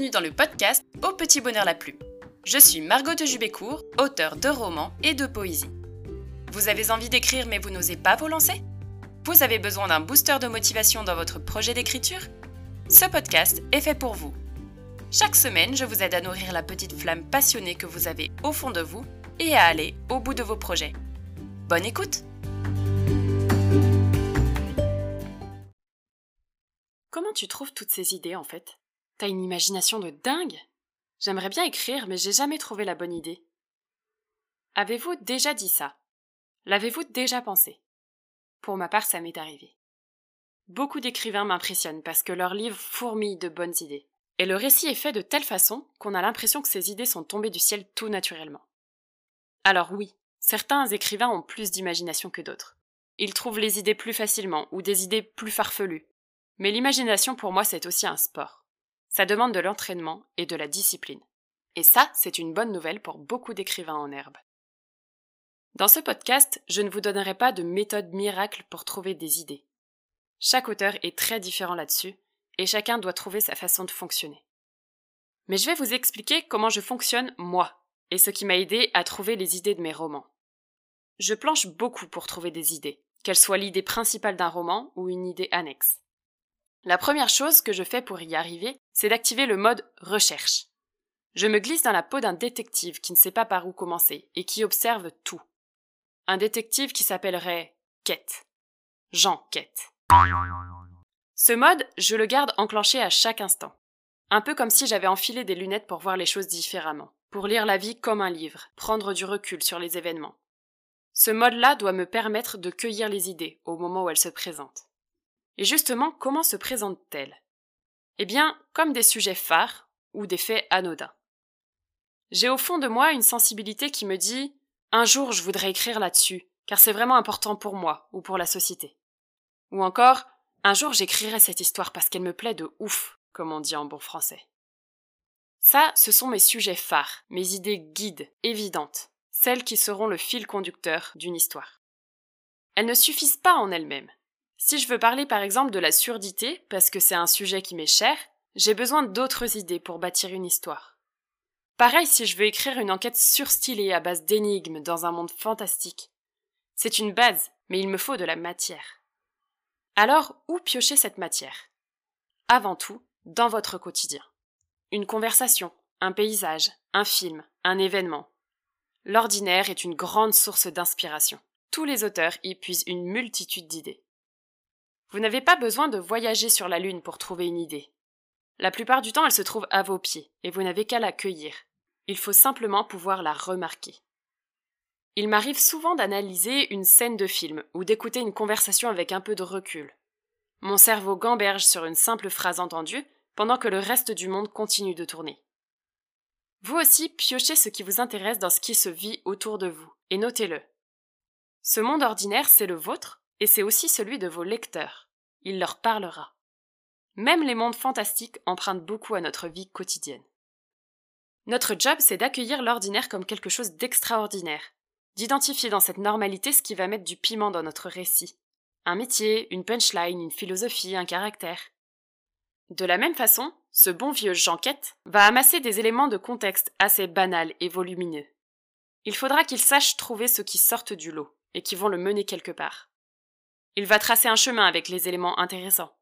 bienvenue dans le podcast Au petit bonheur la plume. Je suis Margot de Jubécourt, auteure de romans et de poésie. Vous avez envie d'écrire mais vous n'osez pas vous lancer? Vous avez besoin d'un booster de motivation dans votre projet d'écriture? Ce podcast est fait pour vous. Chaque semaine, je vous aide à nourrir la petite flamme passionnée que vous avez au fond de vous et à aller au bout de vos projets. Bonne écoute Comment tu trouves toutes ces idées en fait? T'as une imagination de dingue J'aimerais bien écrire, mais j'ai jamais trouvé la bonne idée. Avez-vous déjà dit ça? L'avez-vous déjà pensé? Pour ma part, ça m'est arrivé. Beaucoup d'écrivains m'impressionnent parce que leurs livres fourmillent de bonnes idées. Et le récit est fait de telle façon qu'on a l'impression que ces idées sont tombées du ciel tout naturellement. Alors oui, certains écrivains ont plus d'imagination que d'autres. Ils trouvent les idées plus facilement ou des idées plus farfelues. Mais l'imagination pour moi c'est aussi un sport. Ça demande de l'entraînement et de la discipline. Et ça, c'est une bonne nouvelle pour beaucoup d'écrivains en herbe. Dans ce podcast, je ne vous donnerai pas de méthode miracle pour trouver des idées. Chaque auteur est très différent là-dessus, et chacun doit trouver sa façon de fonctionner. Mais je vais vous expliquer comment je fonctionne moi, et ce qui m'a aidé à trouver les idées de mes romans. Je planche beaucoup pour trouver des idées, qu'elles soient l'idée principale d'un roman ou une idée annexe. La première chose que je fais pour y arriver, c'est d'activer le mode recherche. Je me glisse dans la peau d'un détective qui ne sait pas par où commencer et qui observe tout. Un détective qui s'appellerait Quête. Jean Quête. Ce mode, je le garde enclenché à chaque instant. Un peu comme si j'avais enfilé des lunettes pour voir les choses différemment, pour lire la vie comme un livre, prendre du recul sur les événements. Ce mode-là doit me permettre de cueillir les idées au moment où elles se présentent. Et justement, comment se présentent-elles Eh bien, comme des sujets phares ou des faits anodins. J'ai au fond de moi une sensibilité qui me dit un jour je voudrais écrire là-dessus, car c'est vraiment important pour moi ou pour la société. Ou encore, un jour j'écrirai cette histoire parce qu'elle me plaît de ouf, comme on dit en bon français. Ça, ce sont mes sujets phares, mes idées guides, évidentes, celles qui seront le fil conducteur d'une histoire. Elles ne suffisent pas en elles-mêmes. Si je veux parler par exemple de la surdité, parce que c'est un sujet qui m'est cher, j'ai besoin d'autres idées pour bâtir une histoire. Pareil si je veux écrire une enquête surstylée à base d'énigmes dans un monde fantastique. C'est une base, mais il me faut de la matière. Alors, où piocher cette matière? Avant tout, dans votre quotidien. Une conversation, un paysage, un film, un événement. L'ordinaire est une grande source d'inspiration. Tous les auteurs y puisent une multitude d'idées. Vous n'avez pas besoin de voyager sur la Lune pour trouver une idée. La plupart du temps, elle se trouve à vos pieds, et vous n'avez qu'à la cueillir. Il faut simplement pouvoir la remarquer. Il m'arrive souvent d'analyser une scène de film ou d'écouter une conversation avec un peu de recul. Mon cerveau gamberge sur une simple phrase entendue pendant que le reste du monde continue de tourner. Vous aussi, piochez ce qui vous intéresse dans ce qui se vit autour de vous, et notez-le. Ce monde ordinaire, c'est le vôtre, et c'est aussi celui de vos lecteurs. Il leur parlera. Même les mondes fantastiques empruntent beaucoup à notre vie quotidienne. Notre job, c'est d'accueillir l'ordinaire comme quelque chose d'extraordinaire, d'identifier dans cette normalité ce qui va mettre du piment dans notre récit. Un métier, une punchline, une philosophie, un caractère. De la même façon, ce bon vieux Jeanquette va amasser des éléments de contexte assez banals et volumineux. Il faudra qu'il sache trouver ceux qui sortent du lot et qui vont le mener quelque part. Il va tracer un chemin avec les éléments intéressants.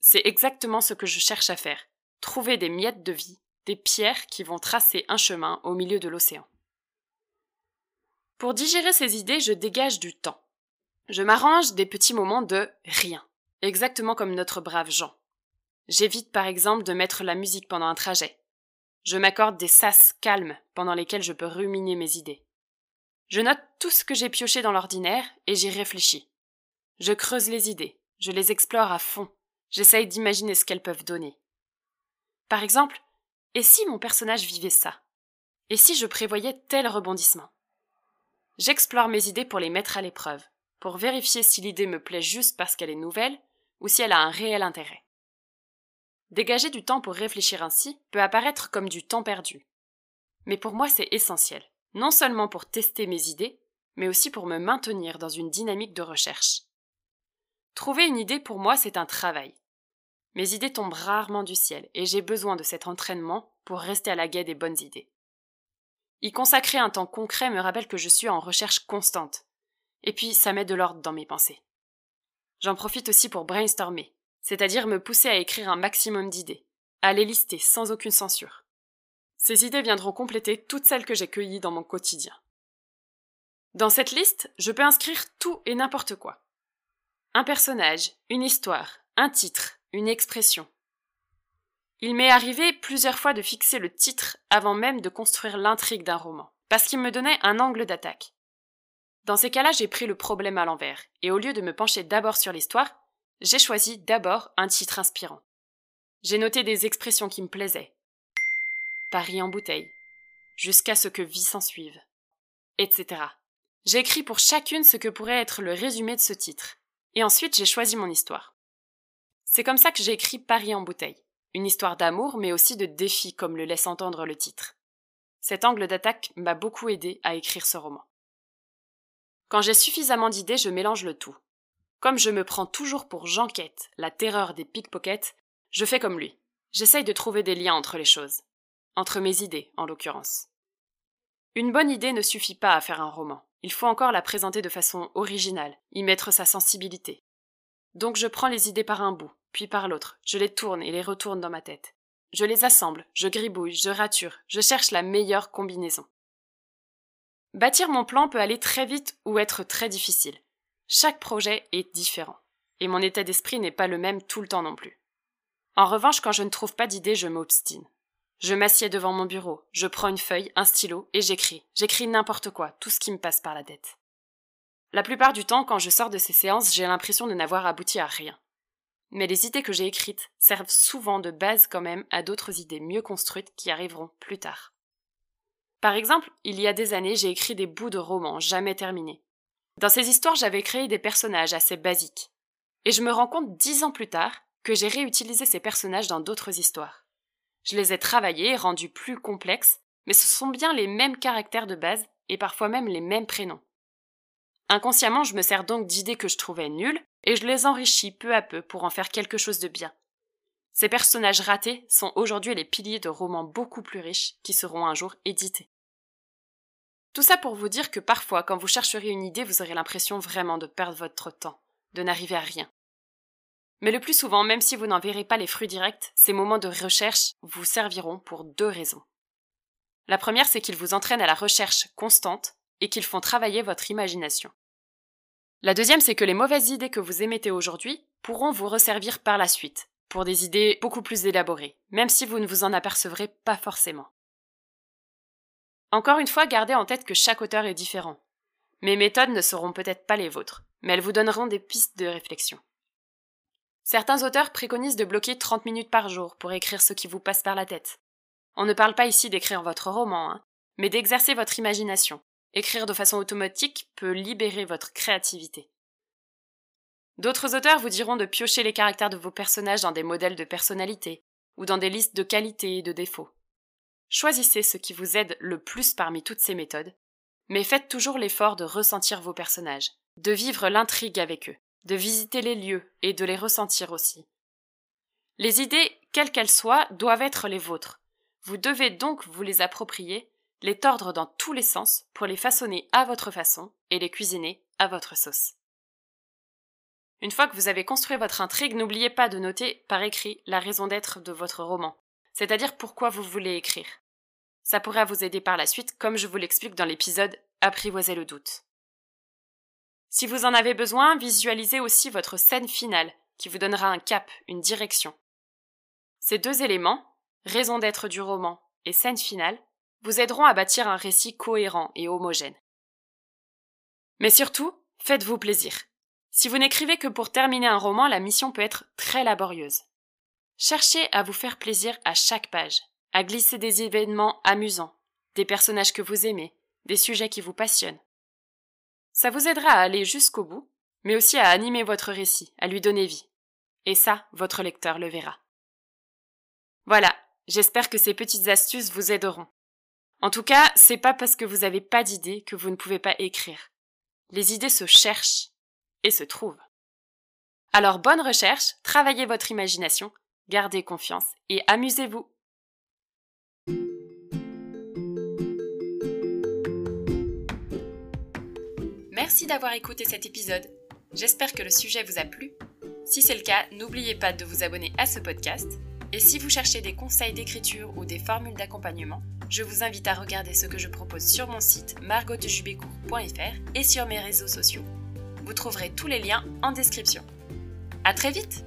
C'est exactement ce que je cherche à faire. Trouver des miettes de vie, des pierres qui vont tracer un chemin au milieu de l'océan. Pour digérer ces idées, je dégage du temps. Je m'arrange des petits moments de rien, exactement comme notre brave Jean. J'évite par exemple de mettre la musique pendant un trajet. Je m'accorde des sas calmes pendant lesquels je peux ruminer mes idées. Je note tout ce que j'ai pioché dans l'ordinaire et j'y réfléchis. Je creuse les idées, je les explore à fond, j'essaye d'imaginer ce qu'elles peuvent donner. Par exemple, et si mon personnage vivait ça? Et si je prévoyais tel rebondissement? J'explore mes idées pour les mettre à l'épreuve, pour vérifier si l'idée me plaît juste parce qu'elle est nouvelle ou si elle a un réel intérêt. Dégager du temps pour réfléchir ainsi peut apparaître comme du temps perdu. Mais pour moi c'est essentiel, non seulement pour tester mes idées, mais aussi pour me maintenir dans une dynamique de recherche. Trouver une idée pour moi, c'est un travail. Mes idées tombent rarement du ciel et j'ai besoin de cet entraînement pour rester à la guet des bonnes idées. Y consacrer un temps concret me rappelle que je suis en recherche constante. Et puis, ça met de l'ordre dans mes pensées. J'en profite aussi pour brainstormer, c'est-à-dire me pousser à écrire un maximum d'idées, à les lister sans aucune censure. Ces idées viendront compléter toutes celles que j'ai cueillies dans mon quotidien. Dans cette liste, je peux inscrire tout et n'importe quoi. Un personnage, une histoire, un titre, une expression. Il m'est arrivé plusieurs fois de fixer le titre avant même de construire l'intrigue d'un roman, parce qu'il me donnait un angle d'attaque. Dans ces cas-là, j'ai pris le problème à l'envers, et au lieu de me pencher d'abord sur l'histoire, j'ai choisi d'abord un titre inspirant. J'ai noté des expressions qui me plaisaient. Paris en bouteille, jusqu'à ce que vie s'en suive, etc. J'ai écrit pour chacune ce que pourrait être le résumé de ce titre, et ensuite j'ai choisi mon histoire. C'est comme ça que j'ai écrit Paris en bouteille, une histoire d'amour mais aussi de défi comme le laisse entendre le titre. Cet angle d'attaque m'a beaucoup aidé à écrire ce roman. Quand j'ai suffisamment d'idées, je mélange le tout. Comme je me prends toujours pour Jeanquette, la terreur des pickpockets, je fais comme lui. J'essaye de trouver des liens entre les choses. Entre mes idées, en l'occurrence. Une bonne idée ne suffit pas à faire un roman. Il faut encore la présenter de façon originale, y mettre sa sensibilité. Donc je prends les idées par un bout, puis par l'autre, je les tourne et les retourne dans ma tête. Je les assemble, je gribouille, je rature, je cherche la meilleure combinaison. Bâtir mon plan peut aller très vite ou être très difficile. Chaque projet est différent, et mon état d'esprit n'est pas le même tout le temps non plus. En revanche, quand je ne trouve pas d'idée, je m'obstine. Je m'assieds devant mon bureau, je prends une feuille, un stylo, et j'écris. J'écris n'importe quoi, tout ce qui me passe par la tête. La plupart du temps, quand je sors de ces séances, j'ai l'impression de n'avoir abouti à rien. Mais les idées que j'ai écrites servent souvent de base quand même à d'autres idées mieux construites qui arriveront plus tard. Par exemple, il y a des années, j'ai écrit des bouts de romans jamais terminés. Dans ces histoires, j'avais créé des personnages assez basiques. Et je me rends compte dix ans plus tard que j'ai réutilisé ces personnages dans d'autres histoires. Je les ai travaillés, rendus plus complexes, mais ce sont bien les mêmes caractères de base et parfois même les mêmes prénoms. Inconsciemment, je me sers donc d'idées que je trouvais nulles et je les enrichis peu à peu pour en faire quelque chose de bien. Ces personnages ratés sont aujourd'hui les piliers de romans beaucoup plus riches qui seront un jour édités. Tout ça pour vous dire que parfois, quand vous chercherez une idée, vous aurez l'impression vraiment de perdre votre temps, de n'arriver à rien. Mais le plus souvent, même si vous n'en verrez pas les fruits directs, ces moments de recherche vous serviront pour deux raisons. La première, c'est qu'ils vous entraînent à la recherche constante et qu'ils font travailler votre imagination. La deuxième, c'est que les mauvaises idées que vous émettez aujourd'hui pourront vous resservir par la suite, pour des idées beaucoup plus élaborées, même si vous ne vous en apercevrez pas forcément. Encore une fois, gardez en tête que chaque auteur est différent. Mes méthodes ne seront peut-être pas les vôtres, mais elles vous donneront des pistes de réflexion. Certains auteurs préconisent de bloquer 30 minutes par jour pour écrire ce qui vous passe par la tête. On ne parle pas ici d'écrire votre roman, hein, mais d'exercer votre imagination, Écrire de façon automatique peut libérer votre créativité. D'autres auteurs vous diront de piocher les caractères de vos personnages dans des modèles de personnalité ou dans des listes de qualités et de défauts. Choisissez ce qui vous aide le plus parmi toutes ces méthodes, mais faites toujours l'effort de ressentir vos personnages, de vivre l'intrigue avec eux, de visiter les lieux et de les ressentir aussi. Les idées, quelles qu'elles soient, doivent être les vôtres. Vous devez donc vous les approprier les tordre dans tous les sens pour les façonner à votre façon et les cuisiner à votre sauce. Une fois que vous avez construit votre intrigue, n'oubliez pas de noter par écrit la raison d'être de votre roman, c'est-à-dire pourquoi vous voulez écrire. Ça pourra vous aider par la suite, comme je vous l'explique dans l'épisode Apprivoiser le doute. Si vous en avez besoin, visualisez aussi votre scène finale, qui vous donnera un cap, une direction. Ces deux éléments, raison d'être du roman et scène finale, vous aideront à bâtir un récit cohérent et homogène. Mais surtout, faites-vous plaisir. Si vous n'écrivez que pour terminer un roman, la mission peut être très laborieuse. Cherchez à vous faire plaisir à chaque page, à glisser des événements amusants, des personnages que vous aimez, des sujets qui vous passionnent. Ça vous aidera à aller jusqu'au bout, mais aussi à animer votre récit, à lui donner vie. Et ça, votre lecteur le verra. Voilà, j'espère que ces petites astuces vous aideront. En tout cas, c'est pas parce que vous n'avez pas d'idées que vous ne pouvez pas écrire. Les idées se cherchent et se trouvent. Alors bonne recherche, travaillez votre imagination Gardez confiance et amusez-vous. Merci d'avoir écouté cet épisode. J'espère que le sujet vous a plu. Si c'est le cas, n'oubliez pas de vous abonner à ce podcast. Et si vous cherchez des conseils d'écriture ou des formules d'accompagnement, je vous invite à regarder ce que je propose sur mon site margotdejubécourt.fr et sur mes réseaux sociaux. Vous trouverez tous les liens en description. À très vite!